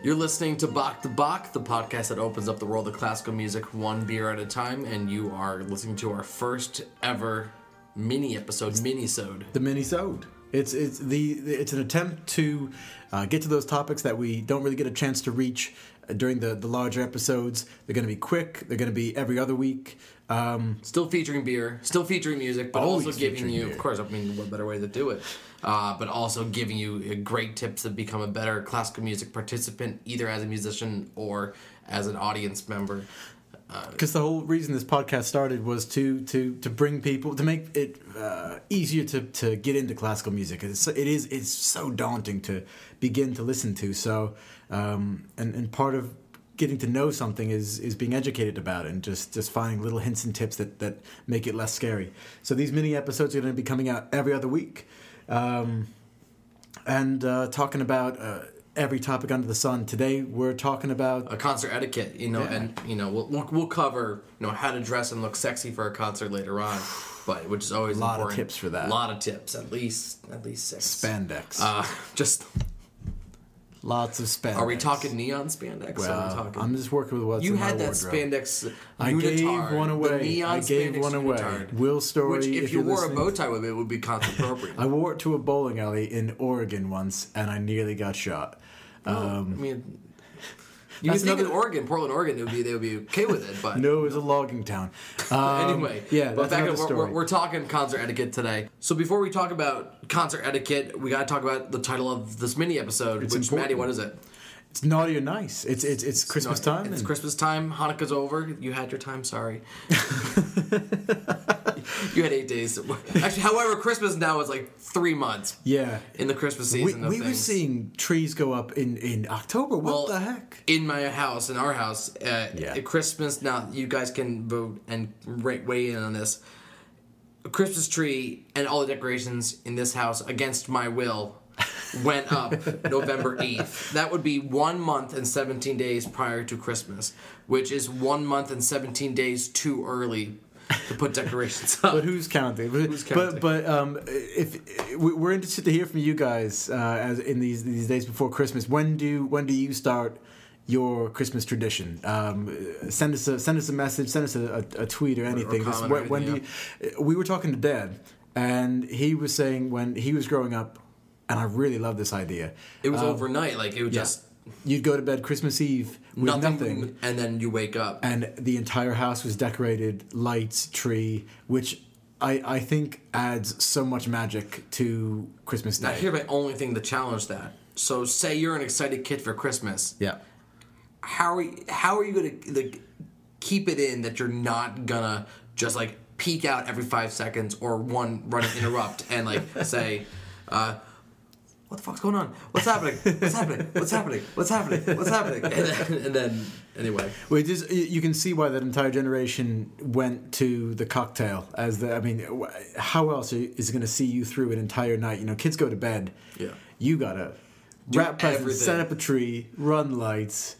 You're listening to Bach to Bach, the podcast that opens up the world of classical music one beer at a time, and you are listening to our first ever mini episode, mini-sode. the mini-sode. It's it's the it's an attempt to uh, get to those topics that we don't really get a chance to reach uh, during the the larger episodes. They're going to be quick. They're going to be every other week. Um, Still featuring beer, still featuring music, but also giving you, beer. of course, I mean, what better way to do it? Uh, but also giving you uh, great tips to become a better classical music participant, either as a musician or as an audience member. because the whole reason this podcast started was to to to bring people to make it uh, easier to to get into classical music. It's, it is it's so daunting to begin to listen to. So um, and and part of getting to know something is is being educated about it and just just finding little hints and tips that that make it less scary. So these mini episodes are going to be coming out every other week. Um, and uh, talking about uh, every topic under the sun. Today we're talking about a concert etiquette, you know, Yeah. and you know we'll, we'll we'll cover you know how to dress and look sexy for a concert later on, but which is always A lot of tips for that. A lot of tips, at least at least six. spandex. Uh, just Lots of spandex. are we talking neon spandex? or are we talking? I'm just working with what's you in had my that wardrobe. spandex. I gave unitard, one the away. neon I gave spandex one away. unitard, Will Story. Which, if, if you wore a bow tie with it, it would be appropriate. I wore it to a bowling alley in Oregon once, and I nearly got shot. Um, I mean, you That's would think in Oregon, Portland, Oregon, they would be they would be okay with it, but No, it was a logging town. Um, anyway, yeah, but back up, we're, we're, we're talking concert etiquette today. So before we talk about concert etiquette, we got to talk about the title of this mini episode. It's which, important. Maddie, what is it? it's naughty or nice. It's it's it's Christmas No, time. It's Christmas time. Hanukkah's over. You had your time. Sorry. you had eight days. Actually, however, Christmas now is like three months Yeah. in the Christmas season. of we were seeing trees go up in, in October. What Well, the heck? in my house, in our house, uh, Yeah. at Christmas. Now you guys can vote and weigh in on this. A Christmas tree and all the decorations in this house, against my will, went up November eighth. That would be one month and seventeen days prior to Christmas, which is one month and seventeen days too early to put decorations up. But who's counting? But, Who's counting? But but um, if we- we're interested to hear from you guys uh, as in these these days before Christmas, when do when do you start your Christmas tradition? Um, send us a send us a message, send us a, a, a tweet or anything. Comment or when, when do you, we were talking to Dad, and he was saying when he was growing up, and I really love this idea. It was um, overnight, like it would yeah. just You'd go to bed Christmas Eve with nothing, nothing and then you wake up. and the entire house was decorated lights tree which i i think adds so much magic to christmas Now, day here's my only thing to challenge that. So, say you're an excited kid for Christmas. yeah How are you, how are you going to like, keep it in that you're not gonna just like peek out every five seconds or one run and interrupt and like say, uh, "What the fuck's going on? What's happening? What's happening? What's happening? What's happening? What's happening?" And then, and then anyway, well, it is, you can see why that entire generation went to the cocktail as the i mean how else is it going to see you through an entire night you know kids go to bed Yeah. you gotta Do wrap presents set up a tree run lights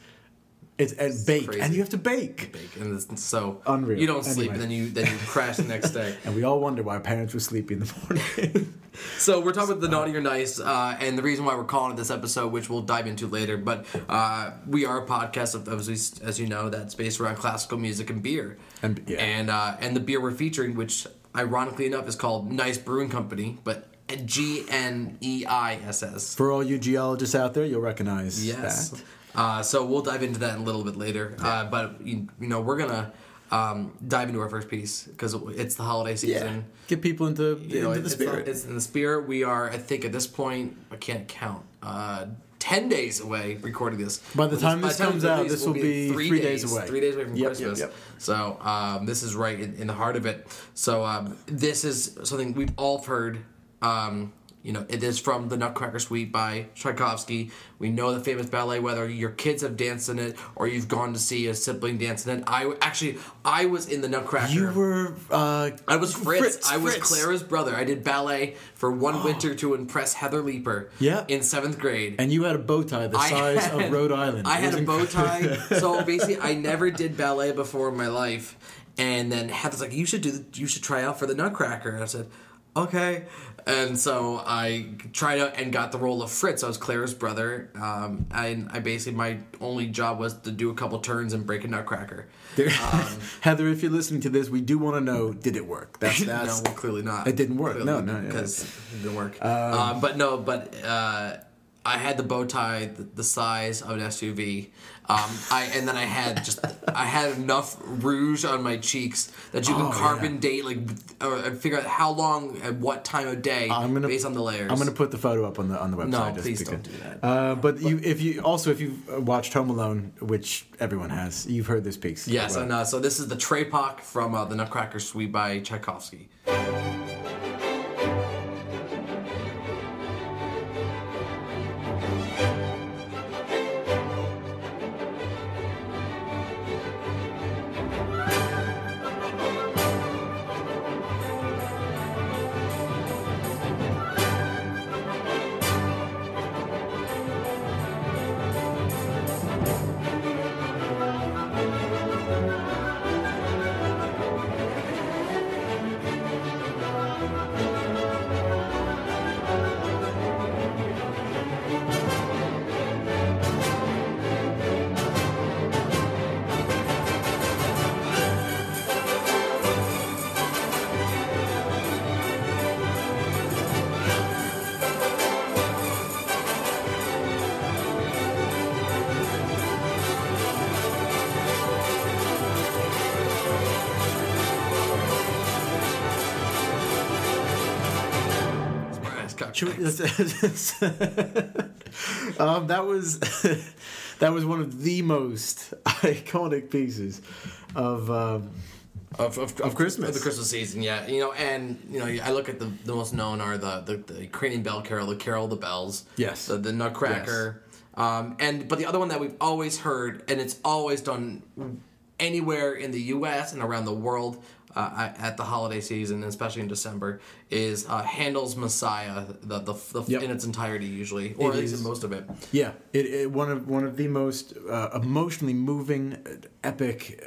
it's and bake crazy. and you have to bake bake and it's so Unreal. you don't sleep Anyway. and then you then you crash the next day. and we all wonder why parents were sleepy in the morning So we're talking about the naughty or nice, uh, and the reason why we're calling it this episode, which we'll dive into later. But uh, we are a podcast of, as, we, as you know, that's based around classical music and beer. And- yeah. and uh, and the beer we're featuring, which ironically enough is called Gneiss Brewing Company, but G N E I S S. For all you geologists out there, you'll recognize Yes. that. Uh, so we'll dive into that in a little bit later. Uh, but you, you know, we're gonna um, dive into our first piece because it's the holiday season. Get people into, you know, into the it's, spirit. It's in the spirit. We are, I think, at this point, I can't count. Uh, Ten days away recording this. By the When time by this the time comes out, this will we'll be three days away. Three days away from Yep, yep, Christmas. yep. So um, this is right in, in the heart of it. So um, this is something we've all heard. Um, you know, it is from the Nutcracker Suite by Tchaikovsky. We know the famous ballet. Whether your kids have danced in it or you've gone to see a sibling dance in it, I actually I was in the Nutcracker. you were. Uh, I was Fritz. I was Fritz. Clara's brother. I did ballet for one winter to impress Heather Leaper. Yeah. In seventh grade. And you had a bow tie the I size had- of Rhode Island. I had a bow tie. so basically, I never did ballet before in my life. And then Heather's like, "You should do. The, you should try out for the Nutcracker." And I said, okay. And so I tried out and got the role of Fritz. I was Claire's brother. Um, and I basically, my only job was to do a couple turns and break a nutcracker. There- Heather, if you're listening to this, we do want to know: did it work? That's no, that's. well, clearly not. It didn't work. No, no, yeah. because it didn't work. Um, but no, but uh, I had the bow tie the, the size of an SUV. Um, I and then I had just I had enough rouge on my cheeks that you can Oh, carbon yeah. date like or figure out how long at what time of day I'm gonna- based on the layers. I'm going to put the photo up on the on the website. No, please don't do that. Uh, but you, if you also if you've watched Home Alone, which everyone has, you've heard this piece. Yes, Well, and uh, so this is the Trepak from uh, the Nutcracker Suite by Tchaikovsky. We- um, that was that was one of the most iconic pieces of um, of, of, Of Christmas. of the Christmas season, yeah. You know, and you know, I look at the the most known are the the, the Ukrainian bell carol, the Carol of the Bells, Yes. the, the Nutcracker, um, and but the other one that we've always heard, and it's always done anywhere in the U.S. and around the world uh, at the holiday season, especially in December, is uh, Handel's Messiah, the the, the Yep. in its entirety usually, or It at least is- in most of it. yeah, it, it one of one of the most uh, emotionally moving, uh, epic.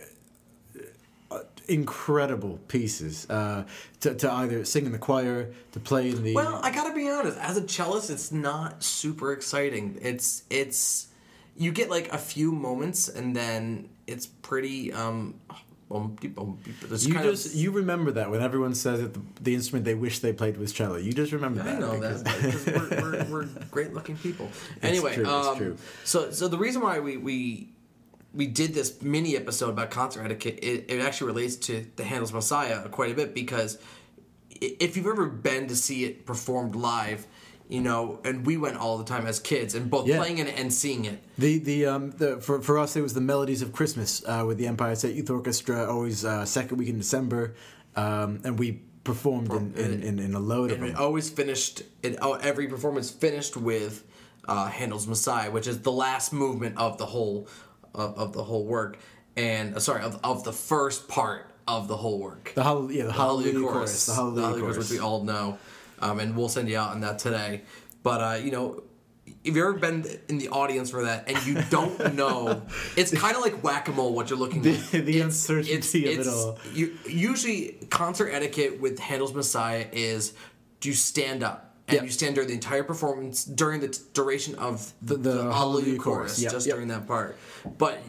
uh, Incredible pieces uh, to, to either sing in the choir, to play in the. Well, I gotta be honest. As a cellist, it's not super exciting. It's it's you get like a few moments, and then it's pretty um. Bumpy, but it's you kind of- just you remember that when everyone says that the, the instrument they wish they played was cello. You just remember I that. know because- that because we're, we're, we're great looking people. Anyway, true, it's um, true. so so the reason why we we we did this mini episode about concert etiquette, it, it actually relates to the Handel's Messiah quite a bit because if you've ever been to see it performed live, you know, and we went all the time as kids, and both Yeah. playing it and seeing it. The the um the for for us it was the melodies of Christmas uh, with the Empire State Youth Orchestra always uh, second week in December, um, and we performed in, in, in, in a load of And it always finished. It oh, every performance finished with uh, Handel's Messiah, which is the last movement of the whole of, of the whole work, and uh, sorry of, of the first part of the whole work. The Hall- yeah, the Hallelujah chorus, the Hallelujah chorus. which we all know, um, and we'll send you out on that today. But uh, you know. If you've ever been in the audience for that and you don't know, it's kind of like whack a mole what you're looking The- at. the It's- uncertainty of it all. You, usually, concert etiquette with Handel's Messiah is do you stand up and Yep. you stand during the entire performance during the t- duration of the, The- the Hallelujah chorus. Yep, just yep. during that part. But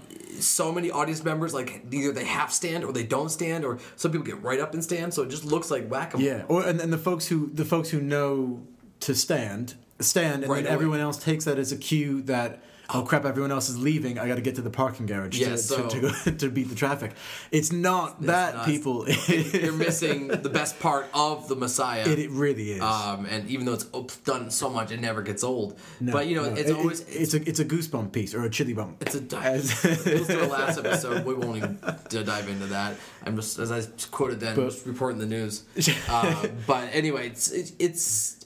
so many audience members like either they half stand or they don't stand, or some people get right up and stand, so it just looks like whack a mole. Yeah, or and, and the folks who the folks who know to stand stand, and Right then away. everyone else takes that as a cue that. Oh crap! Everyone else is leaving. I got to get to the parking garage Yeah, to, so- to, to, go, to beat the traffic. It's not that not- people. You're missing the best part of the Messiah. It, it really is. um, and even though it's done so much, it never gets old. No, but you know, no. it's It- always it's, a it's a goosebump piece or a chili bump. It's a As- Let's do a last episode. We won't even dive into that. I'm just as I quoted then, But- just reporting the news. Uh, but anyway, it's it, it's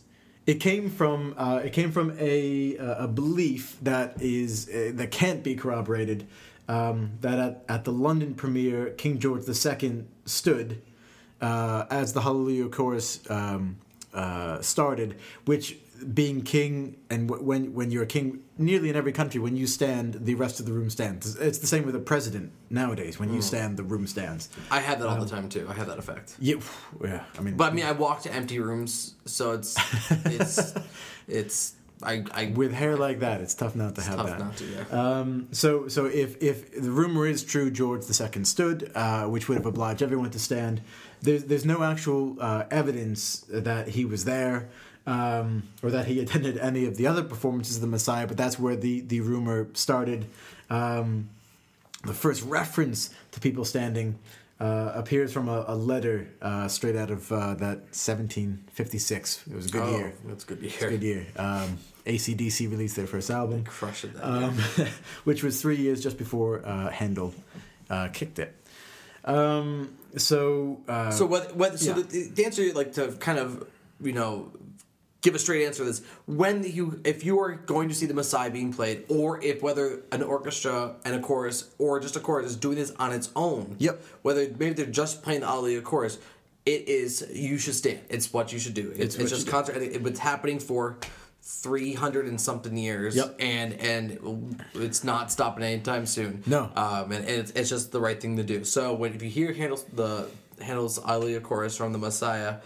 It came from uh, it came from a uh, a belief that is uh, that can't be corroborated. Um, that at, at the London premiere, King George II stood uh, as the Hallelujah chorus um, uh, started, which being king and w- when when you're a king nearly in every country when you stand the rest of the room stands it's the same with a president nowadays when you stand the room stands I had that all the time too. I had that effect. yeah yeah i mean But I mean, I walk to empty rooms, so it's it's it's I I with hair like that it's tough not to have tough that not to. Yeah. Um, so, so if if the rumor is true, George II stood, uh, which would have obliged everyone to stand. There's there's no actual uh, evidence that he was there um, or that he attended any of the other performances of the Messiah, but that's where the the rumor started. Um, the first reference to people standing uh, appears from a, a letter uh, straight out of uh, that 1756. It was a good oh, year. That's good to It's a good year. Um, ACDC released their first album Crush it. Um, which was three years just before uh, Handel uh, kicked it. Um, so, uh, So what? What? So yeah. the, the answer, like to kind of, you know, give a straight answer to this: when you, if you are going to see the Messiah being played, or if whether an orchestra and a chorus, or just a chorus is doing this on its own. Yep. Whether maybe they're just playing the Alleluia chorus, it is you should stand. It's what you should do. It's, It's it's, just concert. It, it's happening for. 300 and something years Yep. and and it's not stopping anytime soon No. um, and, and it's, it's just the right thing to do. So when if you hear Handel's the Handel's Alleluia chorus from the Messiah,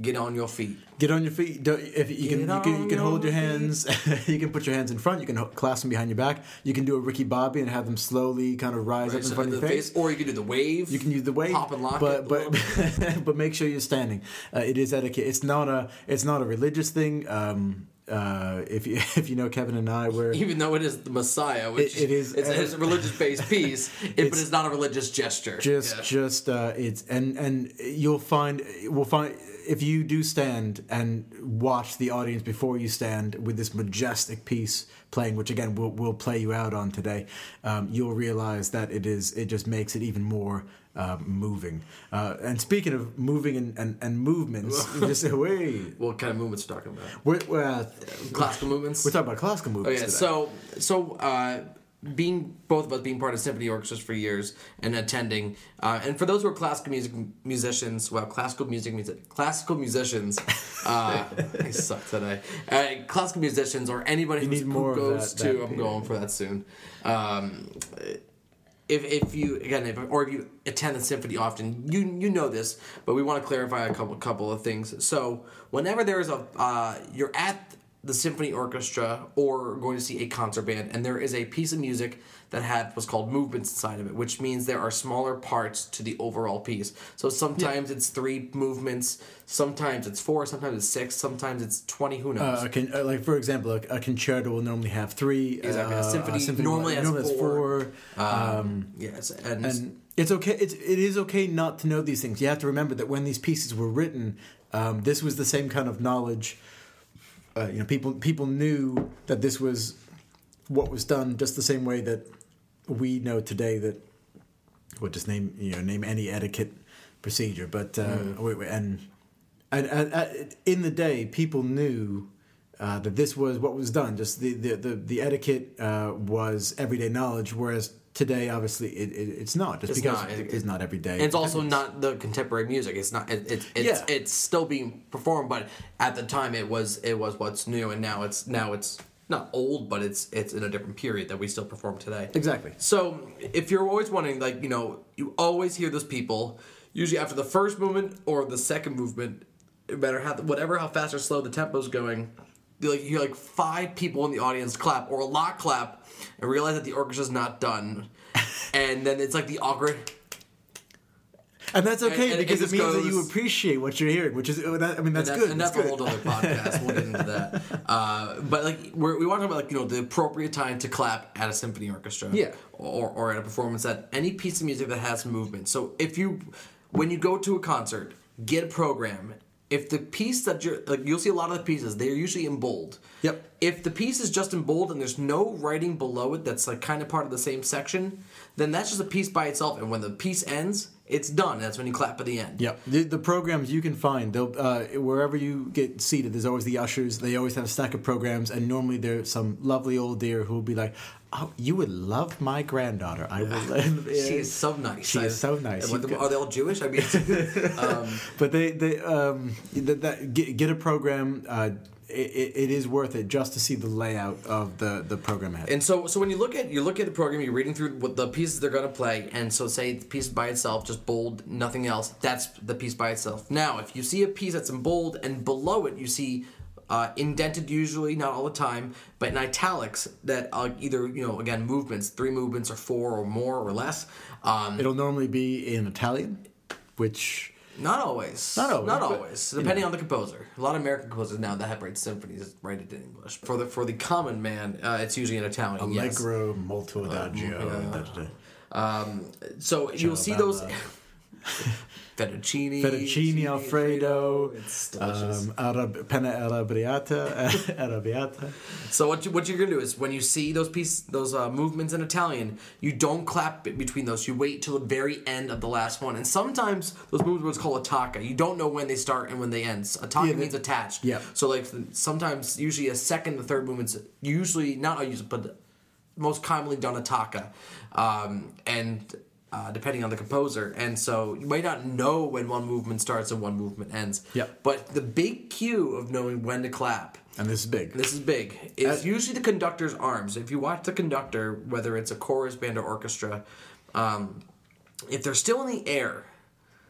get on your feet. get on your feet. Don't, if you can, you can, you can hold your hands. you can put your hands in front. You can clasp them behind your back. You can do a Ricky Bobby and have them slowly kind of rise up in So front of your face. or you can do the wave. You can use the wave. pop and lock but it. but but make sure you're standing. Uh, it is etiquette. It's not a it's not a religious thing. Um, uh, if you if you know Kevin and I, we're even though it is the Messiah, which It- it is- it's, it's a religious based piece, it, but It's it's not a religious gesture. just Yeah. just uh, it's and and you'll find we'll find if you do stand and watch the audience before you stand with this majestic piece playing which again we'll, we'll play you out on today um, you'll realize that it is it just makes it even more uh, moving uh, and speaking of moving and, and, and movements just wait what kind of movements are you talking about? we're, we're, uh, Classical movements. we're talking about classical Oh movements yeah. today. So so uh, being both of us being part of symphony orchestras for years and attending, uh, and for those who are classical music musicians, well, classical music music classical musicians, uh, I suck today. Uh, classical musicians or anybody who goes that- to, that I'm going for that soon. Um, if, if you again if, or if you attend the symphony often you you know this but we want to clarify a couple couple of things so whenever there is a uh, you're at the symphony orchestra or going to see a concert band and there is a piece of music that had what's called movements inside of it which means there are smaller parts to the overall piece so sometimes it's three movements sometimes it's four sometimes it's six sometimes it's 20 who knows Uh, a con- uh, like for example, a, a concerto will normally have three. Exactly. A uh, symphony normally has has four. four. um, yes and, and it's okay. It's it is okay not to know these things. You have to remember that when these pieces were written, um, this was the same kind of knowledge. Uh, you know, people people knew that this was what was done, just the same way that we know today that. Well, just name you know name any etiquette procedure, but uh, wait, wait, and, and, and, and in the day, people knew. Uh, that this was what was done. Just the the the, the etiquette uh, was everyday knowledge, whereas today, obviously, it, it, it's not. Just It's because not. it is not every day. It's also not the contemporary music. It's not. It, it, it's Yeah. it's still being performed, but at the time it was it was what's new, and now it's now it's not old, but it's it's in a different period that we still perform today. exactly. So if you're always wondering, like you know, you always hear those people usually after the first movement or the second movement, no matter how whatever how fast or slow the tempo's going, like you hear like five people in the audience clap or a lot clap and realize that the orchestra's not done, and then it's like the awkward. And that's okay And- and because it, just means that you appreciate what you're hearing, which is that, I mean that's, and good. And that's that's a whole other podcast. We'll get into that. Uh, but like, we're, we want to talk about like you know the appropriate time to clap at a symphony orchestra. Yeah. Or or at a performance at any piece of music that has movement. So if you, when you go to a concert, get a program. If the piece that you're like, you'll see a lot of the pieces. They're usually in bold. Yep. If the piece is just in bold and there's no writing below it that's like kind of part of the same section, then that's just a piece by itself. And when the piece ends, it's done. That's when you clap at the end. Yep. The, the programs you can find, they'll uh, wherever you get seated, there's always the ushers. They always have a stack of programs, and normally there's some lovely old dear who'll be like, "Oh, you would love my granddaughter. I will." She is so nice. She is so nice. The- are they all Jewish? I mean, um, but they they um that, that get, get a program uh, it, it is worth it just to see the layout of the the program ahead. And so, so when you look at you look at the program, you're reading through what the pieces they're going to play, and so say the piece by itself, just bold, nothing else. That's the piece by itself. Now, if you see a piece that's in bold and below it, you see uh, indented usually, not all the time, but in italics that uh, either you know again movements, three movements or four or more or less. Um, It'll normally be in Italian, which not always. Not always, Not but, always. you Depending know. on the composer. A lot of American composers now that have write symphonies write it in English. For the for the common man, uh, it's usually in Italian. yes. Allegro molto adagio. yeah. da, da, da. Um, so you'll see those fettuccine, Fettuccine Alfredo, It's um, Arab, penne arrabbiata, arrabbiata. so what you, what you're gonna do is when you see those piece those uh, movements in Italian, you don't clap between those. You wait till the very end of the last one. And sometimes those movements called attacca. You don't know when they start and when they end. Attacca Yeah, means attached. yeah. So like sometimes usually a second, the third movement's usually not a use, but most commonly done attacca, um, and. Uh, depending on the composer, and so you might not know when one movement starts and one movement ends. Yep. But the big cue of knowing when to clap And this is big. this is big. Is usually the conductor's arms. If you watch the conductor, whether it's a chorus band or orchestra, um, if they're still in the air,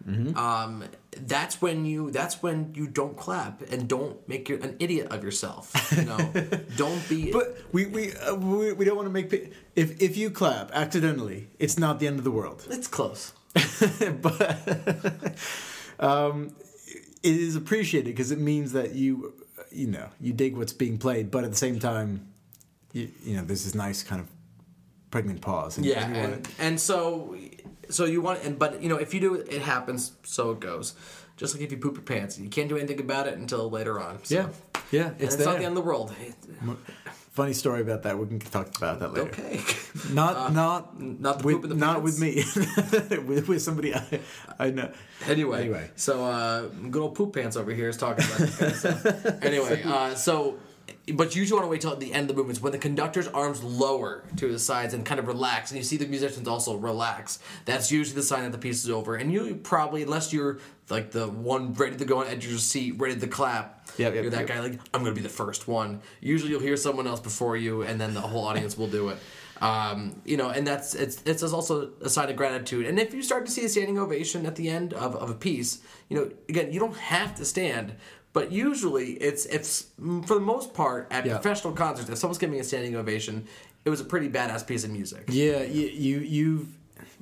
Mm-hmm. um, that's when you that's when you don't clap and don't make your, an idiot of yourself. You know, don't be. But we we, uh, we we don't want to make if if you clap accidentally, it's not the end of the world. it's close. but um, it is appreciated because it means that you you know you dig what's being played, but at the same time, you, you know there's this nice kind of pregnant pause. And Yeah, and, and so so you want and but you know if you do it, it happens. So it goes. Just like if you poop your pants, you can't do anything about it until later on. So. yeah, yeah, And it's, it's, not the end of the world. Funny story about that. We can talk about that later. Okay. Not not Uh, not the with, poop in the pants. not with me. with, with somebody I, I know. Anyway, Anyway. so uh, good old poop pants over here is talking about this kind of stuff. Anyway, uh, so but you usually want to wait till the end of the movements when the conductor's arms lower to his sides and kind of relax, and you see the musicians also relax. That's usually the sign that the piece is over. And you probably, unless you're like the one ready to go on edge of your seat, ready to clap, Yep, yep, you're that yep. guy like I'm gonna be the first one. Usually you'll hear someone else before you, and then the whole audience will do it. Um, you know, and that's it's it's also a sign of gratitude. And if you start to see a standing ovation at the end of, of a piece, you know, again, you don't have to stand, but usually it's it's for the most part at Yeah. professional concerts, if someone's giving a standing ovation, it was a pretty badass piece of music. Yeah, you you you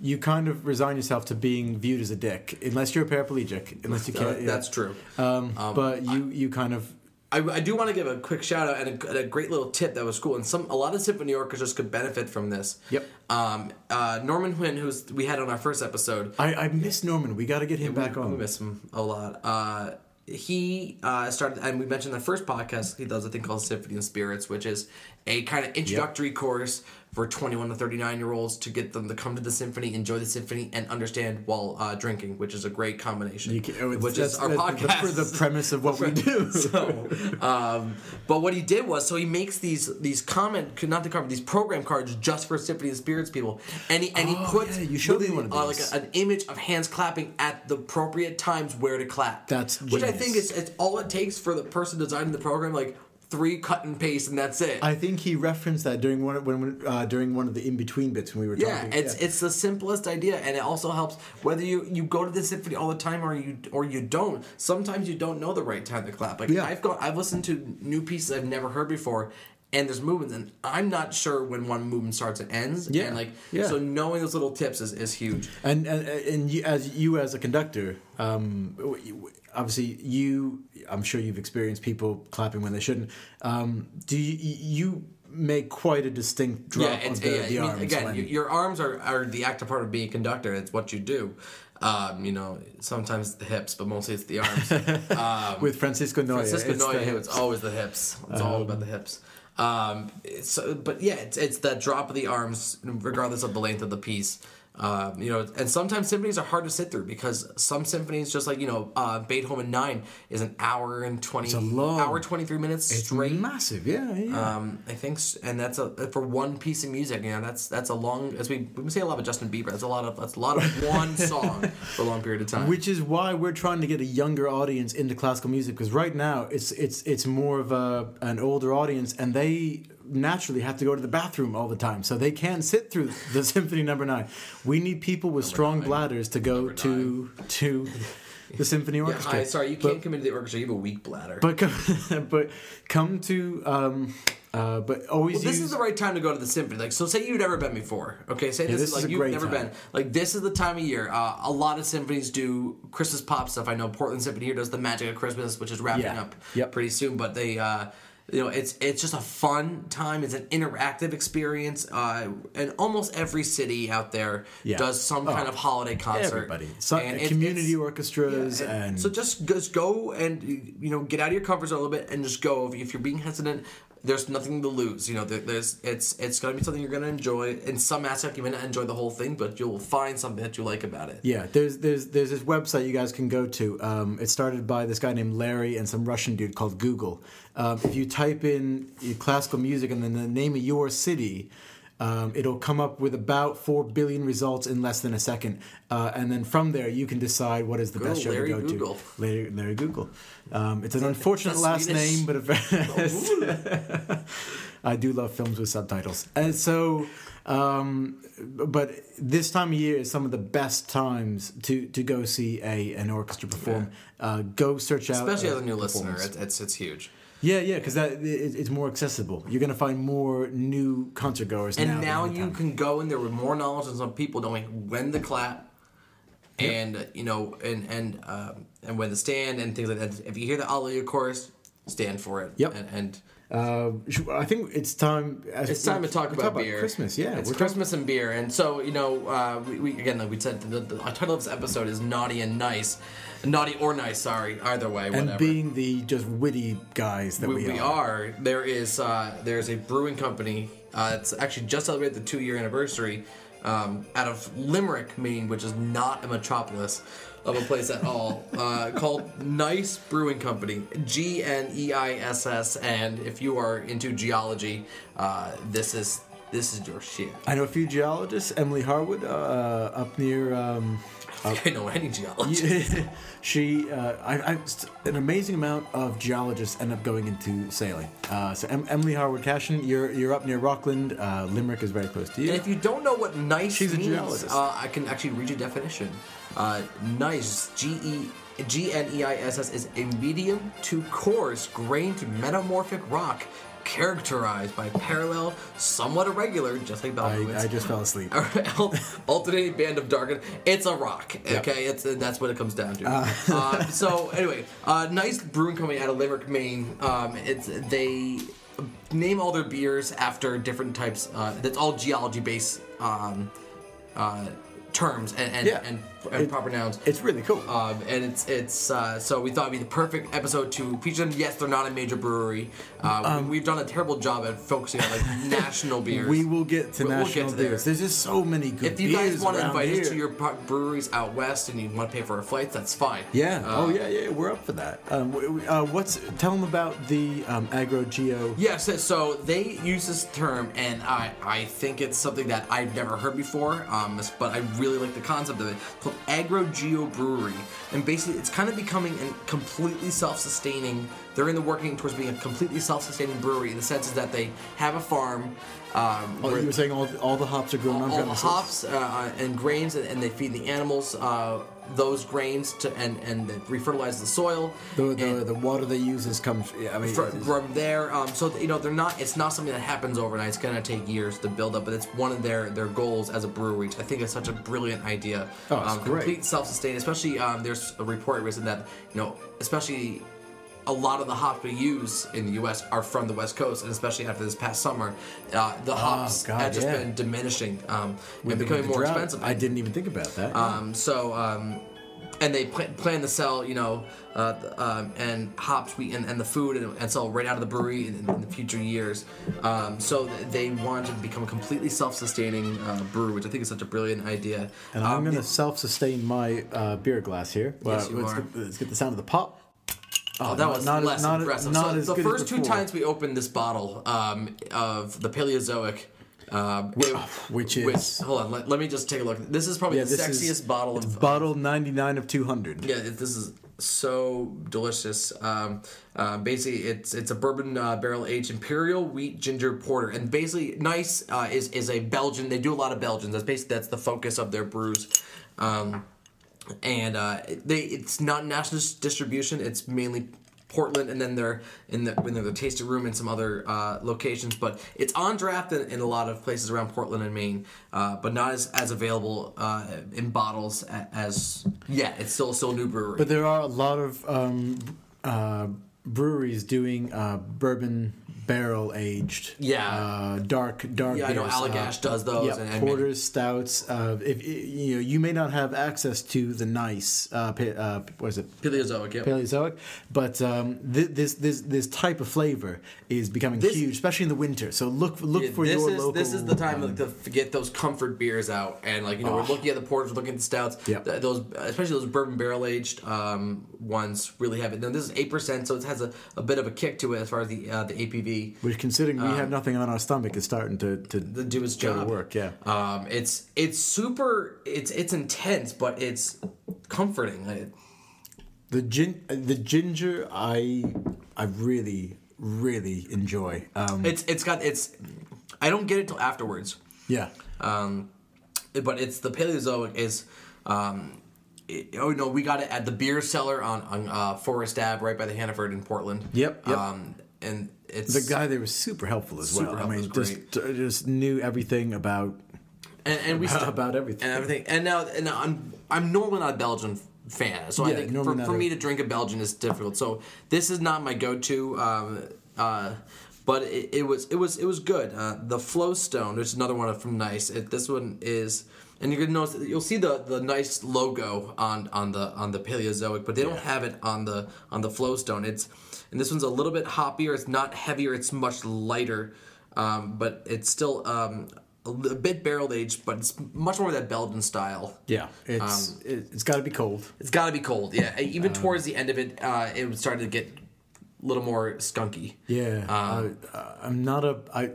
you kind of resign yourself to being viewed as a dick, unless you're a paraplegic, unless you Uh, can't. yeah. that's true. Um, but you you kind of I, I do want to give a quick shout out and a, and a great little tip that was cool, and some a lot of symphony orchestras could benefit from this. Yep. Um, uh, Norman Huynh, who's we had on our first episode, I, I miss Norman. We got to get him back we, on. We miss him a lot. Uh, he uh, started, and we mentioned in the first podcast, he does a thing called Symphony of Spirits, which is a kind of introductory course for 21 to 39 year olds to get them to come to the symphony, enjoy the symphony, and understand while uh, drinking, which is a great combination. Can- oh, which is our podcast. The, the premise of what we do. so, um, but what he did was, so he makes these these comment, not the comment, these program cards just for Symphony of Spirits people, and he and he Oh, puts yeah, you showed me one of uh, like a- an image of hands clapping at the appropriate times where to clap. That's which I think is it's all it takes for the person designing the program, like three cut and paste, and that's it. I think he referenced that during one when uh, during one of the in between bits when we were talking. yeah, talking. it's it's the simplest idea, and it also helps whether you you go to the symphony all the time or you or you don't. Sometimes you don't know the right time to clap. Like Yeah. I've got I've listened to new pieces I've never heard before, and there's movements, and I'm not sure when one movement starts and ends. Yeah, and like yeah. so knowing those little tips is, is huge. And and, and you, as you as a conductor, um, obviously you, I'm sure you've experienced people clapping when they shouldn't. Um, do you, you make quite a distinct drop yeah, it's of the, yeah, the I mean, arms? again, when- your arms are, are the active part of being a conductor. It's what you do. Um, you know, sometimes the hips, but mostly it's the arms. Um, with Francisco Noya, Francisco it's Noya, hips. it's always the hips. It's all about the hips. Um, so, but yeah, it's, it's that drop of the arms, regardless of the length of the piece. Um, you know, and sometimes symphonies are hard to sit through because some symphonies, just like you know, uh, Beethoven Nine, is an hour and twenty, a long- hour twenty three minutes It's straight. massive, yeah, yeah. Um, I think, and that's a for one piece of music. You know, that's that's a long. As we we say a lot of Justin Bieber. That's a lot of that's a lot of one song for a long period of time. Which is why we're trying to get a younger audience into classical music because right now it's it's it's more of a an older audience and they naturally have to go to the bathroom all the time so they can't sit through the symphony number 9. We need people with strong nine. bladders to go Number to to the symphony yeah, orchestra. hi, sorry, you But- can't come into the orchestra. You have a weak bladder. But come, but come to um uh but always Well, this use is the right time to go to the symphony. Like, so say you've never been before. Okay, say this, this is like you've never time. been. Like, this is the time of year. Uh, a lot of symphonies do Christmas pop stuff. I know Portland Symphony here does the Magic of Christmas, which is wrapping Yeah. up Yep. pretty soon. But they, uh, you know, it's it's just a fun time. It's an interactive experience. Uh, and almost every city out there Yeah. does some Oh, kind of holiday concert. everybody. So, And community orchestras yeah, and so just just go and you know get out of your comfort zone a little bit and just go. If, if you're being hesitant, there's nothing to lose. You know, there, there's it's it's gonna be something you're gonna enjoy. In some aspect, you may not enjoy the whole thing, but you'll find something that you like about it. Yeah, there's there's there's this website you guys can go to. Um, it's started by this guy named Larry and some Russian dude called Google. Um, if you type in classical music and then the name of your city, um, it'll come up with about four billion results in less than a second, uh, and then from there you can decide what is the best show Larry to go Google. to. Larry, Larry Google. Um, it's an unfortunate last Swedish. name, but a very I do love films with subtitles. And so, um, but this time of year is some of the best times to, to go see a an orchestra perform. Uh, go search out, Especially as a new listener, it's, it's it's huge. Yeah, yeah, because that it, it's more accessible. You're gonna find more new concert goers. And now, now you can go in there with more knowledge than some people knowing when to clap, and uh, you know, and and um, and when to stand and things like that. If you hear the Alleluia chorus, stand for it. Yep. And, and Uh, I think it's time. As It's time to talk we about beer. Christmas. Yeah, it's Christmas and beer, and so you know, uh, we, we again, like we said, the, the title of this episode is "Naughty and Nice," naughty or nice. Sorry, either way, whatever. and being the just witty guys that we, we, we are. There is uh, there's a brewing company. Uh, it's actually just celebrated the two year anniversary um, out of Limerick, Maine, which is not a metropolis of a place at all. Uh, called Gneiss Brewing Company, G N E I S S. And if you are into geology, uh, this is this is your shit. I know a few geologists. Emily Harwood, uh, up near. Um, I know any geology. she, uh, I, I, an amazing amount of geologists end up going into sailing. Uh, so em- Emily Harwood Cashin, you're you're up near Rockland. Uh, Limerick is very close to you. And if you don't know what gneiss She's a means, geologist. Uh, I can actually read you a definition. Uh, gneiss, G E G N E I S S, is a medium to coarse, grained metamorphic rock characterized by parallel, somewhat irregular, just like I, I just fell asleep. alternating band of dark. It's a rock. Okay, it's that's what it comes down to. Uh, so anyway, uh, Gneiss brewing company out of Limerick, Maine. Um, it's they name all their beers after different types. Uh, that's all geology based um, uh, terms and and, Yeah. and, and It- proper nouns. It's really cool. Um, and it's it's uh, so we thought it'd be the perfect episode to feature them. Yes, they're not a major brewery. Uh, we, have done a terrible job at focusing on like national beers. Um, we will get to We'll- we'll national get to there. beers. There's just so many good If you guys want to invite here. us to your breweries out west and you want to pay for our flights, that's fine. Yeah. Uh, oh yeah, yeah. We're up for that. Um, uh, what's? Tell them about the um, agro geo. Yes, so- so they use this term, and I, I think it's something that I've never heard before, um, but I really like the concept of it, called Agro Geo Brewery. And basically, it's kind of becoming a completely self sustaining, they're in the working towards being a completely self sustaining brewery in the sense is that they have a farm. Um, Oh, you were saying all all the hops are grown on all the hops uh, and grains, and, and they feed the animals uh, those grains to and and they refertilize the soil. The, and the, the water they use is comes. Yeah, I mean, fr- it's- from there, um, so you know they're not. It's not something that happens overnight. It's gonna take years to build up, but it's one of their their goals as a brewery. I think it's such a brilliant idea. Oh, um, great. Complete self-sustain, especially um, there's a report recent that you know, especially a lot of the hops we use in the U.S. are from the West Coast, and especially after this past summer, uh, the hops Oh, God, have just yeah. been diminishing um, and becoming more drought. expensive. I didn't even think about that. Um, so, um, and they pl- plan to sell, you know, uh, um, and hops, wheat, and, and the food, and, and sell right out of the brewery in, in the future years. Um, so they want to become a completely self-sustaining uh, brewery, which I think is such a brilliant idea. And I'm Um, going to self-sustain my uh, beer glass here. Yes, you let's, are. Get, let's get the sound of the pop. Oh, that was not- less not- impressive. not so as the good as first two times we opened this bottle um, of the Paleozoic, um, it- which is- hold on, let, let me just take a look. This is probably Yeah, the sexiest is- bottle It's of bottle 99 of 200. Yeah, it, this is so delicious. Um, uh, basically, it's it's a bourbon uh, barrel aged imperial wheat ginger porter, and basically, Gneiss uh, is is a Belgian. They do a lot of Belgians. That's basically that's the focus of their brews. Um, and uh, they it's not national distribution. It's mainly Portland, and then they're in the in the tasting room and some other uh, locations. But it's on draft in, in a lot of places around Portland and Maine, uh, but not as, as available uh, in bottles as yeah. It's still still new brewery. But there are a lot of um, uh, breweries doing uh, bourbon barrel aged. Yeah. Uh, dark, dark. Yeah, I know Allagash uh, does those, Yeah, and- and porters, stouts. Uh, if you know, you may not have access to the Gneiss. Uh, pa- uh, what is it? Paleozoic, yeah. Paleozoic, but um, thi- this this this type of flavor is becoming This- huge, especially in the winter. So look look for this your is local. this is the time um, to to get those comfort beers out, and like you know, we're looking at the porters, we're looking at the stouts. Yep. Th- those especially those bourbon barrel aged um, ones really have it. Now this is eight percent, so it has a, a bit of a kick to it as far as the uh, the ABV. Which considering we have nothing on our stomach is starting to to, um, do its job. work. Yeah. Um, it's it's super. It's it's intense, but it's comforting. Like, The gin, the ginger, I, I really, really enjoy. Um, It's it's got it's. I don't get it till afterwards. yeah, Um, but it's the Paleozoic is. Um, it- oh no, we got it at the beer cellar on on uh, Forest Ave, right by the Hannaford in Portland. Yep, yep. Um, and it's the guy there was super helpful as Super well. I mean, just just knew everything about and, and we st- about everything. and everything. And now, and now I'm I'm normally not a Belgian fan, so I think for, for a- me to drink a Belgian is difficult. So this is not my go-to. Um, uh, but it, it was it was it was good. Uh, the Flowstone, there's another one from Gneiss. It, this one is, and you're gonna notice you'll see the the Gneiss logo on on the on the Paleozoic, but they don't have it on the on the Flowstone. It's and this one's a little bit hoppier. It's not heavier. It's much lighter, um, but it's still um, a, a bit barrel aged, but it's much more of that Belgian style. yeah. It's Um, it, it's got to be cold. It's got to be cold, yeah. Even Um, towards the end of it, uh, it started to get a little more skunky. Yeah, Um, I, I'm not a I.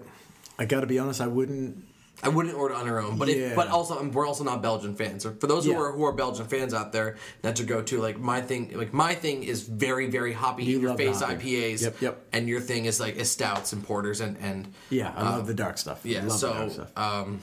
I got to be honest. I wouldn't. I wouldn't order on our own, but if, but also um, we're also not Belgian fans. So for those who Yeah. are who are Belgian fans out there, that's your go-to. Like my thing, like my thing is very very hoppy, You in your face. IPAs. Yep, yep. And your thing is like is stouts and porters and and Yeah, I love the dark stuff. Uh, yeah. love the dark So stuff. um,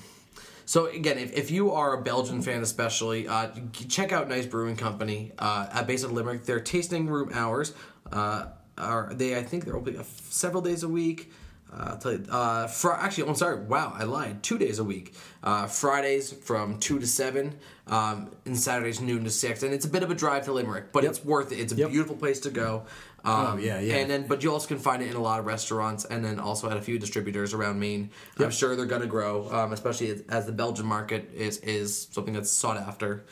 so again, if, if you are a Belgian fan, especially, uh, check out Gneiss Brewing Company uh, at base of Limerick. Their tasting room hours uh, are they? I think they're open several days a week. Uh, I'll tell you, uh, fr- actually, I'm sorry. Wow, I lied. Two days a week. Uh, Fridays from two to seven, um, and Saturdays noon to six. And it's a bit of a drive to Limerick, but Yep. it's worth it. It's a Yep. beautiful place to go. Um, Oh, yeah, yeah. And then, but you also can find it in a lot of restaurants, and then also at a few distributors around Maine. I'm sure they're gonna grow, um, especially as, as the Belgian market is is something that's sought after.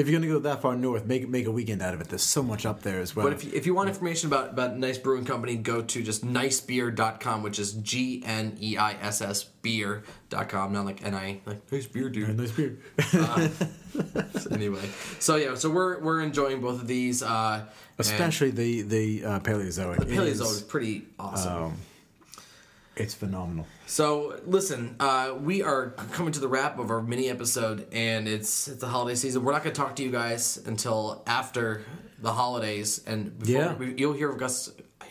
If you're gonna go that far north, make make a weekend out of it. There's so much up there as well. But if you, if you want information about, about Gneiss Brewing Company, go to just gneissbeer.com, which is G N E I S S beer.com, not like N I, like nice beer, dude. nice beer. anyway, so yeah, so we're we're enjoying both of these. Uh, Especially the the uh, Paleozoic. the Paleozoic is is- pretty awesome. Um, it's phenomenal. So listen, uh, we are coming to the wrap of our mini episode, and it's it's the holiday season. We're not going to talk to you guys until after the holidays, and before Yeah. we, you'll hear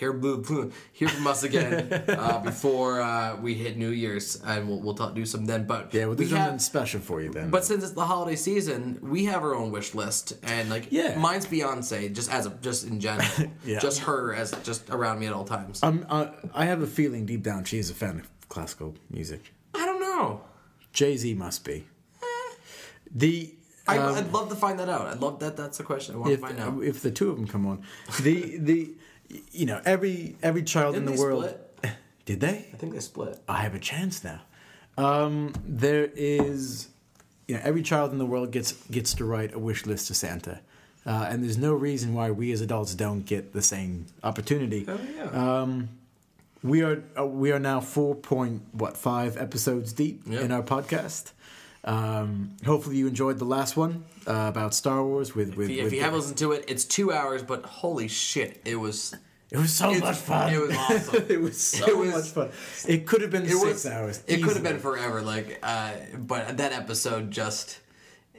of us hear hear from us again uh, before uh, we hit New Year's, and we'll we'll talk, do some then. But Yeah, we'll do we something have, special for you then. but since it's the holiday season, we have our own wish list, and like Yeah. mine's Beyonce, just as a just in general, Yeah. just her as just around me at all times. I'm, uh, I have a feeling deep down she is a fan of classical music. I don't know. Jay Z must be. The I, um, I'd love to find that out. I'd love that. That's the question. I want if to find out. if the two of them come on, the the you know every every child Didn't in the world split? did they? I think they split. I have a chance now. Um, there is, you know, every child in the world gets gets to write a wish list to Santa, uh, and there's no reason why we as adults don't get the same opportunity. Oh, yeah. Um, we are uh, we are now four point what five episodes deep Yep. in our podcast. Um, hopefully you enjoyed the last one uh, about Star Wars with with, if you, if you haven't listened to it, it's two hours, but holy shit, it was. It was so It's- much fun. it was awesome. it was so It was- much fun. It could have been six was. hours. It could have been forever. Like, uh, but that episode just.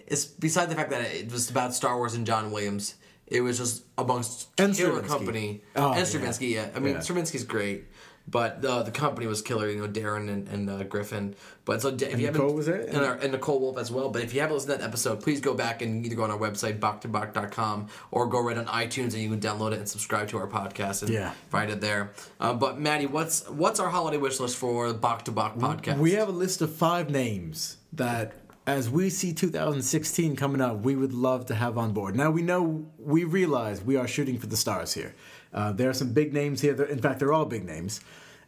It's beside the fact that it was about Star Wars and John Williams. It was just amongst And killer Stravinsky. company Oh, and yeah. Stravinsky. Yeah, I mean Yeah. Stravinsky's great, but the the company was killer. You know, Darren and, and uh, Griffin. But so if you haven't, Nicole was there? and, our, and Nicole Wolf as well. But if you haven't listened to that episode, please go back and either go on our website bach2bach.com or go right on iTunes and you can download it and subscribe to our podcast and Yeah. find it there. Uh, but Maddie, what's what's our holiday wish list for the Bach to Bach podcast? We have a list of five names that, as we see 2016 coming up, we would love to have on board. Now we know, we realize we are shooting for the stars here. Uh, there are some big names here. In fact, they're all big names.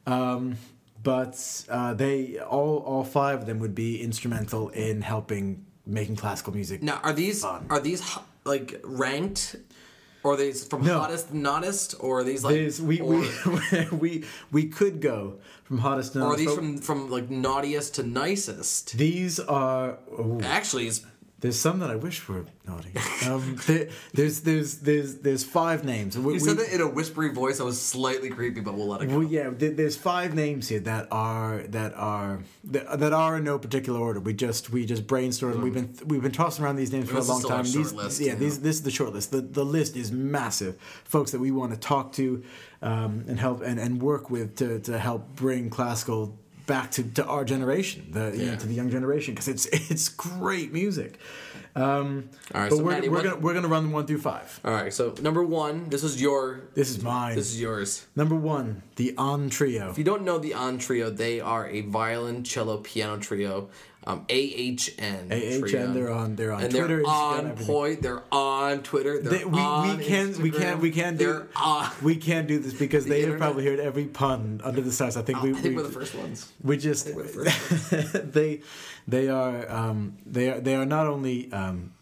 Um, but uh, they all all five of them would be instrumental in helping making classical music. Now, are these Fun. are these like ranked, or are these from No. hottest to nottest, or are these like, There's, we, or, we, we we could go from hottest to or are these from from like naughtiest to nicest? These are. oh, Actually, it's There's some that I wish were naughty. Um, there, there's there's there's there's five names. We, you we- said that in a whispery voice. I was slightly creepy, but we'll let it go. well, yeah, there, there's five names here that are that are that, that are in no particular order. We just we just brainstormed. We've been we've been tossing around these names for a long time. short These, list, yeah, these this is the short list. The the list is massive. Folks that we want to talk to um, and help and, and work with to to help bring classical back to, to our generation, the you know, to the young generation, because it's it's great music. Um, All right, but so we're, Maddie, we're what- gonna we're gonna run them one through five. All right, so number one, this is your. This is mine. This is yours. Number one, the Ahn Trio. If you don't know the Ahn Trio, they are a violin, cello, piano trio. Um, AHN. AHN, trio. they're on they're on and Twitter, they're on point. They're on Twitter. They're They- we, on we can't we can't we can't do They're on. we can't do this because they have probably heard every pun under the stars. I think we I think we, we're the first ones. we just we're the first they they are um, they are they are not only um,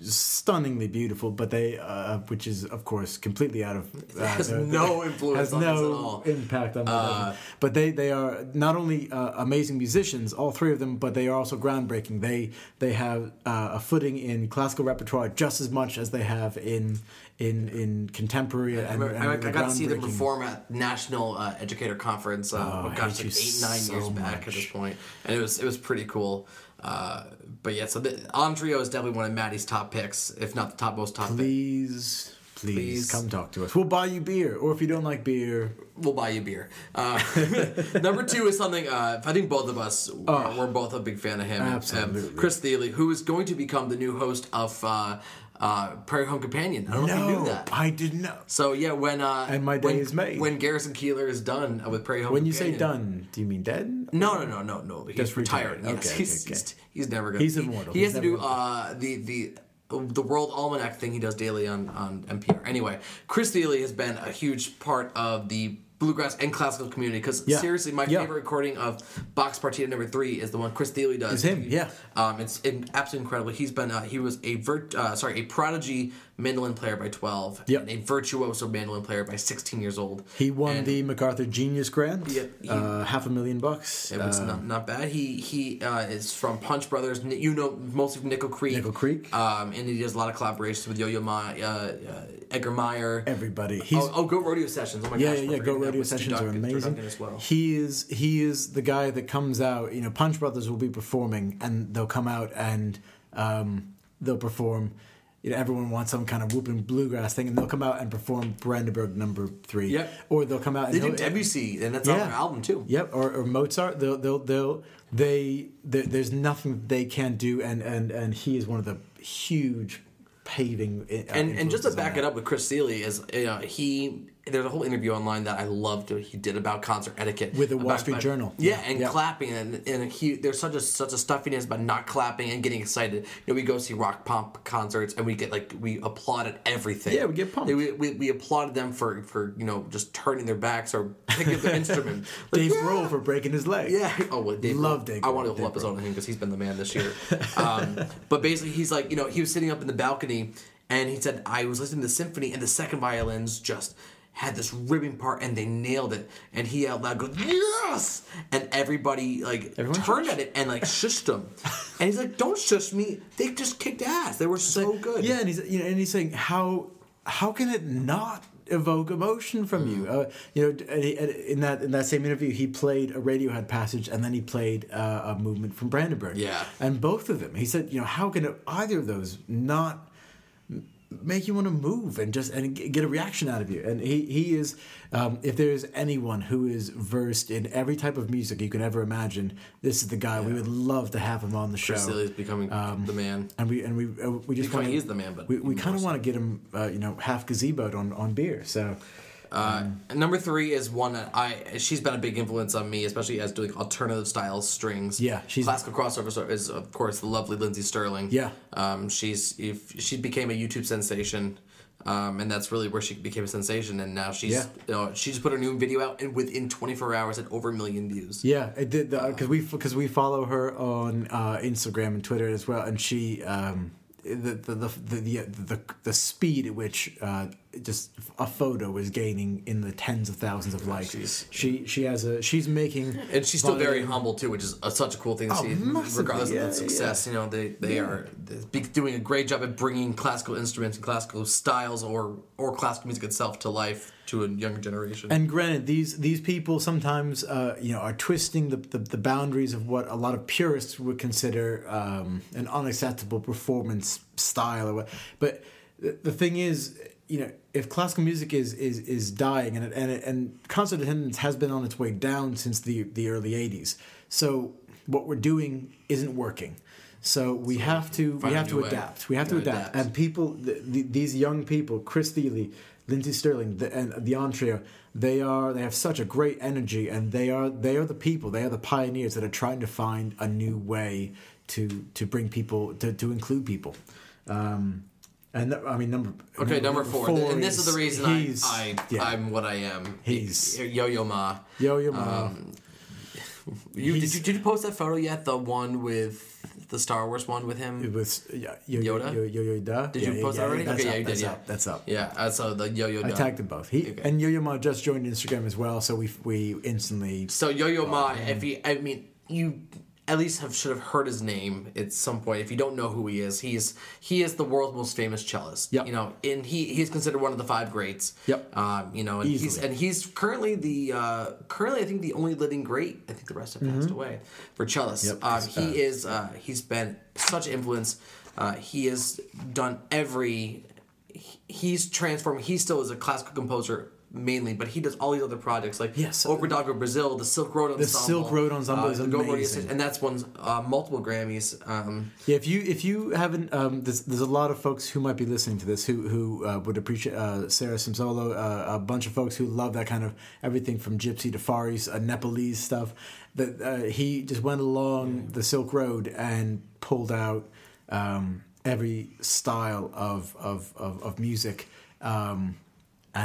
stunningly beautiful, but they uh, which is of course completely out of uh, has their- no influence has on no at all. impact on Uh. But they they are not only uh, amazing musicians, all three of them, but they are also groundbreaking. They they have uh, a footing in classical repertoire just as much as they have in in in contemporary I, and, remember, and I, I got to see them perform at National uh, Educator Conference. Uh, Oh, oh, I gosh, like eight nine so years back at this point, and it was it was pretty cool. Uh, but yeah, so the Ahn Trio is definitely one of Maddie's top picks, if not the top most top pick. Please, please, Please. come talk to us. We'll buy you beer, or if you don't like beer, We'll buy you beer. Uh, number two is something uh, I think both of us are, we're both a big fan of him. Um, Oh. Absolutely. Chris Thile, who is going to become the new host of uh, uh, Prairie Home Companion. I don't know if you knew that. I didn't know. So yeah, when uh, And my day when, is made. When Garrison Keillor is done with Prairie Home When you say done, do you mean dead? No, no, no, no, no. He's Just retired. retired. Yes, Okay, he's, okay, he's he's never gonna. He's he- immortal. He, has to do uh, the the the World Almanac thing he does daily on on NPR. Anyway, Chris Thile has been a huge part of the bluegrass and classical community because Yeah. seriously, my Yeah. favorite recording of Bach's Partita number three is the one Chris Thile does. It's him, yeah. Um, it's in, absolutely incredible. He's been uh, he was a virt, uh, sorry a prodigy mandolin player by twelve, Yep. and a virtuoso mandolin player by sixteen years old. He won And- the MacArthur Genius Grant. Yeah, he- uh, half a million bucks. It was Uh, not, not bad. He he uh, is from Punch Brothers. You know mostly from Nickel Creek. Nickel Creek. Um, and he does a lot of collaborations with Yo Yo Ma, uh, uh, Edgar Meyer. everybody. He's oh, oh, Goat Rodeo Sessions. Oh my yeah, gosh. yeah, yeah. Goat Rodeo Sessions are amazing. As well. He is he is the guy that comes out. You know, Punch Brothers will be performing, and they'll come out and um, they'll perform. You know, everyone wants some kind of whooping bluegrass thing, and they'll come out and perform Brandenburg Number Three. Yep. Or they'll come out. And They do Debussy, and that's on their album too. Yep, or, or Mozart. They'll they'll they'll they there, there's nothing they can't do, and and and he is one of the huge paving. Uh, and and just to back it up with Chris Thile is you know, he there's a whole interview online that I loved he did about concert etiquette With the Wall about- Street about- Journal. yeah, Yeah, and yeah. clapping and, and he there's such a such a stuffiness about not clapping and getting excited you know we go see rock pop concerts and we get like we applaud at everything Yeah, we get pumped. we, we, we applauded them for for you know just turning their backs or picking up their instrument like, Dave yeah. Grohl for breaking his leg. Yeah. Oh, well, Dave. Love. Dave I want to Dave pull up his Grohl. own him because he's been the man this year. Um, but basically, he's like, you know, he was sitting up in the balcony, and he said I was listening to the symphony, and the second violins just had this ribbing part, and they nailed it. And he out loud goes yes, and everybody like Everyone turned at it and like shushed him, and he's like, "Don't shush me! They just kicked ass. They were so good." Yeah, and he's you know, and he's saying how how can it not evoke emotion from you? Mm. Uh, you know, and he, and in that in that same interview, he played a Radiohead passage, and then he played uh, a movement from Brandenburg. Yeah. and both of them, he said, you know, how can it, either of those not make you want to move and just and get a reaction out of you. And he he is, um, if there is anyone who is versed in every type of music you can ever imagine, this is the guy. We would love to have him on the show. Vasili's becoming um, the man. And we and we uh, we just kind he is the man, but we, we kind of want to get him, uh, you know, half gazeboed on on beer. So Uh, number three is one that I. She's been a big influence on me, especially as doing alternative style strings. Yeah, she's- classical crossover is of course the lovely Lindsey Stirling. Yeah. um, she's if she became a YouTube sensation, um, and that's really where she became a sensation. And now she's Yeah. you know, she just put a new video out, and within 24 hours, had over a million views. yeah, it did because we because we follow her on uh, Instagram and Twitter as well, and she. Um, the the, the the the the the speed at which uh, just a photo is gaining in the tens of thousands of likes. she's- she she has a she's making And she's still very humble too, which is a, such a cool thing to Oh, see. massively, Regardless yeah, of the success, you know they they are they're doing a great job at bringing classical instruments and classical styles or or classical music itself to life to a younger generation. And granted, these these people sometimes uh, you know are twisting the, the, the boundaries of what a lot of purists would consider um, an unacceptable performance style. Or what. But the, the thing is, you know, if classical music is is, is dying and it, and it, and concert attendance has been on its way down since the the early '80s, so what we're doing isn't working. So we have to we have to way. adapt. We have to adapt. adapt. And people, the, the, these young people, Chris Thile, Lindsey Stirling, the, and the Ahn Trio, they are they have such a great energy, and they are they are the people, they are the pioneers that are trying to find a new way to to bring people to to include people. Um, and th- I mean number okay, number four, and this is the reason I, I yeah. I'm what I am. He's- Yo Yo Ma. Yo Yo Ma. Um, You, did you did you post that photo yet? The one with the Star Wars one with him. it was yeah, Yo Yo Yoda? Yo Yo Yo Da. Did you post that already? Okay, up, yeah, you did, yeah. up. That's up. Yeah, I saw the Yo Yo. I tagged them both. He Okay. and Yo Yo Ma just joined Instagram as well, so we we instantly So Yo Yo Ma, if you, I mean, you at least have should have heard his name at some point. If you don't know who he is, he's he is the world's most famous cellist. Yep. You know, and he he's considered one of the five greats. Yep. Um, you know, and he's and he's currently the uh, currently I think the only living great. I think the rest have passed away for cellists. Mm-hmm. Yep, Um, it's he bad. is uh, he's been such influence. Uh, he has done every. He's transformed. He still is a classical composer mainly, but he does all these other projects like Yes. Obrigado Brazil, the Silk Road Ensemble. Silk Road Ensemble is the Go Road amazing. And that's won uh, multiple Grammys. Um, Yeah, if you if you haven't, um, there's there's a lot of folks who might be listening to this who who uh, would appreciate uh, Sarah Simsolo, uh, a bunch of folks who love that kind of everything from Gypsy to Far East, uh, Nepalese stuff. That uh, he just went along the Silk Road and pulled out um, every style of of of, of music. Um,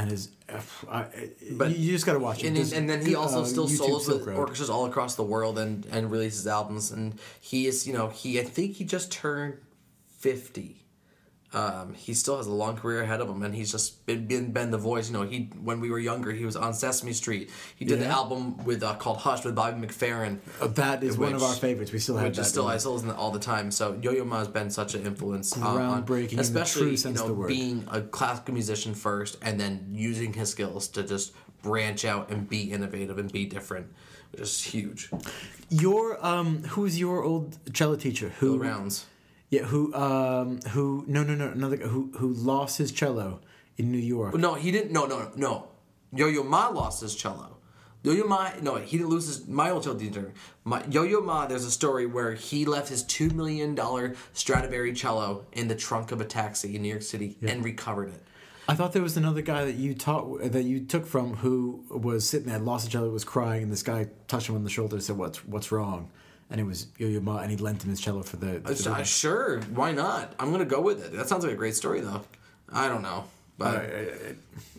and his. uh, But- you, just got to watch it. and, and then he also uh, still YouTube solos with orchestras all across the world and, and releases albums. And he is, you know, he I think he just turned fifty. Um, he still has a long career ahead of him, and he's just been, been been the voice. You know, he when we were younger, he was on Sesame Street. He did the album with uh, called Hush with Bobby McFerrin. Uh, that is one of our favorites. We still have which that. is still. I still listen to all the time. So Yo-Yo Ma has been such an influence, uh, on- Groundbreaking in the especially you know being a classical musician first, and then using his skills to just branch out and be innovative and be different, which is huge. Your um, who's your old cello teacher? Who Bill Rounds. Yeah, who um, who no no no another guy who who lost his cello in New York. No, he didn't. No, no, no. Yo-Yo Ma lost his cello. Yo-Yo Ma, no, he didn't lose his. My old cello teacher, my Yo-Yo Ma. There's a story where he left his two million dollar Stradivari cello in the trunk of a taxi in New York City and recovered it. I thought there was another guy that you taught that you took from who was sitting there, lost his cello, was crying, and this guy touched him on the shoulder and said, "What's what's wrong?" And it was Yo Yo Ma, and he lent him his cello for the. the- Uh, sure, why not? I'm gonna go with it. That sounds like a great story, though. I don't know, but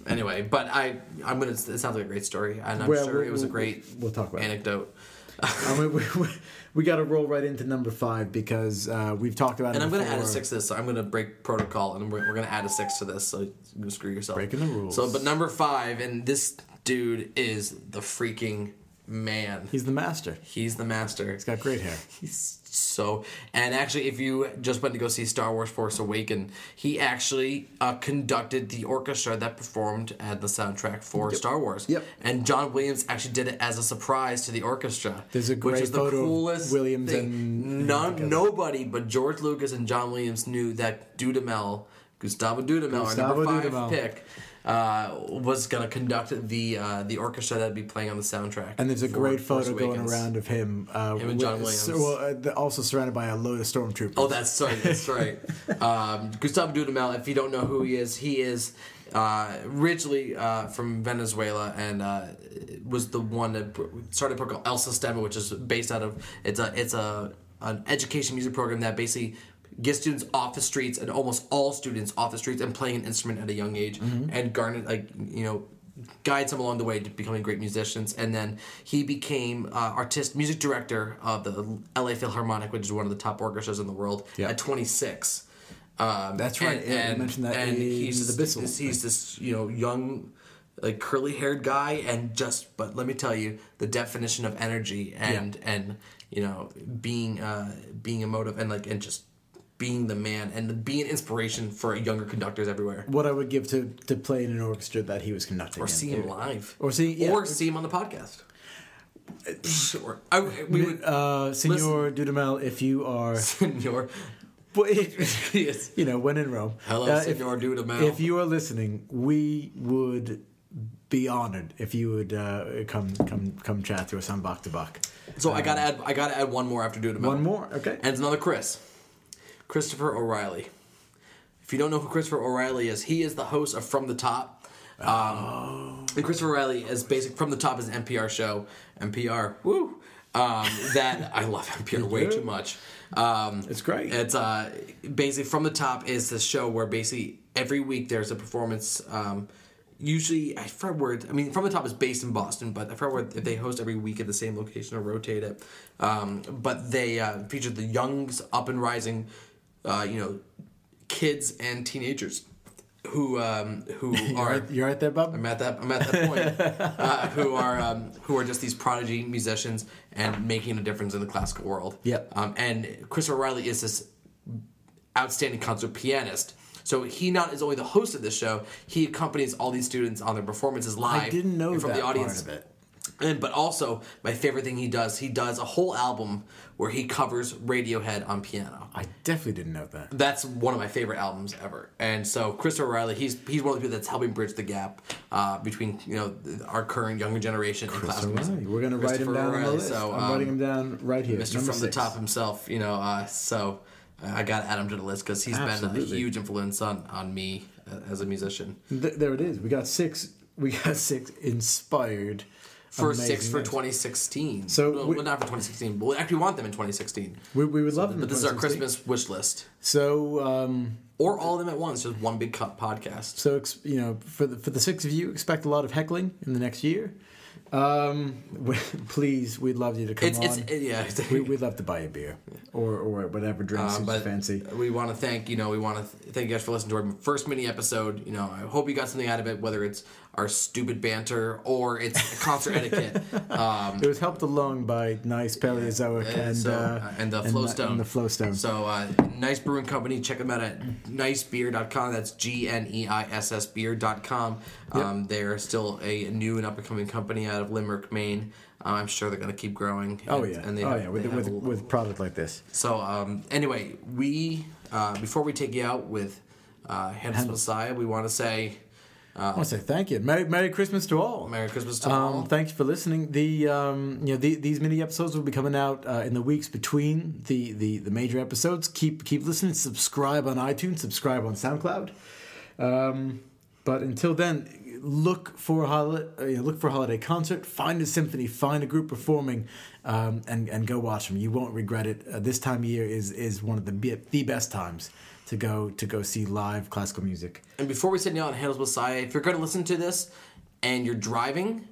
anyway, but I I'm gonna. It sounds like a great story, and I'm Well, sure we'll- it was a great we'll talk about anecdote. I mean, we, we, we got to roll right into number five because uh, we've talked about And I'm gonna add a six to this, so I'm gonna break protocol, and we're, we're gonna add a six to this, so you're screw yourself. Breaking the rules. So, but number five, and this dude is the freaking man. He's the master. He's the master. He's got great hair. He's so, and actually, if you just went to go see Star Wars: Force Awaken, he actually uh, conducted the orchestra that performed at the soundtrack for Star Wars. Yep. And John Williams actually did it as a surprise to the orchestra. There's a great which is the photo of coolest Williams thing. and- None, nobody but George Lucas and John Williams knew that Dudamel, Gustavo Dudamel, our number five Dudamel. pick. Uh, was gonna conduct the uh, the orchestra that'd be playing on the soundtrack. And there's a for great Force photo going Awakens. around of him. Uh, Him and John with- Williams. well, uh, the- also surrounded by a load of stormtroopers. Oh, that's right. That's right. um, Gustavo Dudamel. If you don't know who he is, he is uh, originally uh, from Venezuela and uh, was the one that started a program called El Sistema, which is based out of it's a it's a an education music program that basically gets students off the streets and almost all students off the streets and playing an instrument at a young age and garnet like you know guides them along the way to becoming great musicians. And then he became uh, artist music director of the la philharmonic which is one of the top orchestras in the world Yeah. at 26 um, That's right. Yeah, you mentioned that in he's the Bissell he's, this you know young like curly haired guy and just but let me tell you the definition of energy and and you know being uh being emotive and like and just being the man and being an inspiration for younger conductors everywhere what I would give to to play in an orchestra that he was conducting. or in. see him live Or see- yeah. or see him on the podcast sure I, we would Uh, Senor Dudamel, if you are, Senor well, it- yes you know, when in Rome. Hello, uh, if- Senor Dudamel. If you are listening, we would be honored if you would uh, come come come chat to us on Bach to Bach. so I gotta add I gotta add one more after Dudamel One more, okay? And it's another Chris. Christopher O'Riley. If you don't know who Christopher O'Riley is, he is the host of From the Top. Um, and Christopher O'Riley is basic From the Top is an NPR show. NPR, woo! Um, that I love NPR way too much. Um, It's great. It's uh, basically From the Top is the show where basically every week there's a performance. Um, usually, I forget where. I mean, From the Top is based in Boston, but I forget where if they host every week at the same location or rotate it. Um, but they uh, feature the youngs, up and rising, uh, you know, kids and teenagers who um, who You're are right, you're right there, Bob. I'm at that. I'm at that point. uh, who are um, who are just these prodigy musicians and making a difference in the classical world. Yep. Um, and Chris O'Riley is this outstanding concert pianist. So he not is only the host of this show. He accompanies all these students on their performances live. I didn't know from that the audience. part of it. And but also my favorite thing he does, he does a whole album where he covers Radiohead on piano. I definitely didn't know that. That's one of my favorite albums ever. And so Chris O'Riley, he's he's one of the people that's helping bridge the gap uh, between you know our current younger generation and Chris classical music. O'Riley. We're gonna write him down O'Riley. list. So, I'm um, writing him down right here. Mr. Number from the top himself, you know. Uh, so I got to add him to the list because he's been a huge influence on on me uh, as a musician. Th- there it is. We got six. We got six inspired. First amazing six for names. 2016. So well, we- not for 2016, but we actually want them in 2016. We, we would love them. But this is our Christmas wish list, So um, or all of them at once, just one big cut podcast. so you know, for the for the six of you, expect a lot of heckling in the next year. Um, we- please, we'd love you to come It's on. it's yeah. we, we'd love to buy a beer or or whatever drink Um, you fancy. we want to thank you know we want to th- thank you guys for listening to our first mini episode. You know I hope you got something out of it, whether it's our stupid banter or it's concert etiquette. Um, It was helped along by Gneiss Paleozoic uh, and so, uh, uh, and the Flowstone. and the Flowstone. So, uh, Gneiss Brewing Company, check them out at gneissbeer.com. That's G N E I S S beer.com. Um, They're still a new and up and coming company out of Limerick, Maine. Uh, I'm sure they're going to keep growing. oh yeah, And they oh have- yeah, with have with, a- product like this. So, um, anyway, we, uh, before we take you out with uh, Messiah, we want to say I want to say thank you. Merry Merry Christmas to all. Merry Christmas to all. Um, thanks for listening. The um, you know the, these mini episodes will be coming out uh, in the weeks between the, the the major episodes. Keep keep listening. Subscribe on iTunes. Subscribe on SoundCloud. Um, but until then, look for a holiday. Uh, you know, look for a holiday concert. Find a symphony. Find a group performing, um, and and go watch them. You won't regret it. Uh, this time of year is is one of the be- the best times to go to go see live classical music. And before we send you out on Handel's Messiah, if you're going to listen to this and you're driving,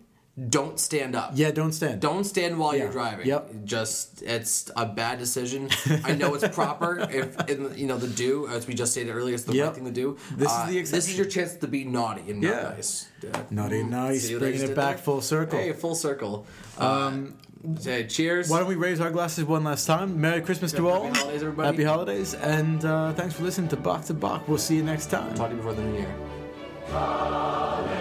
don't stand up. Yeah, don't stand. Don't stand while Yeah. you're driving. Yep. Just it's a bad decision. I know it's proper. if in, you know the do as we just stated earlier, it's the Yep. right thing to do. This is the the This is your chance to be naughty and not Yeah. nice. Yeah. Naughty and nice, See what I bringing it back there? full circle. Hey, full circle. Um, say cheers. Why don't we raise our glasses one last time? Merry Christmas to Happy all. holidays, everybody. Happy holidays, and uh, thanks for listening to Bach to Bach. We'll see you next time. Talk to you before the new year. Hallelujah.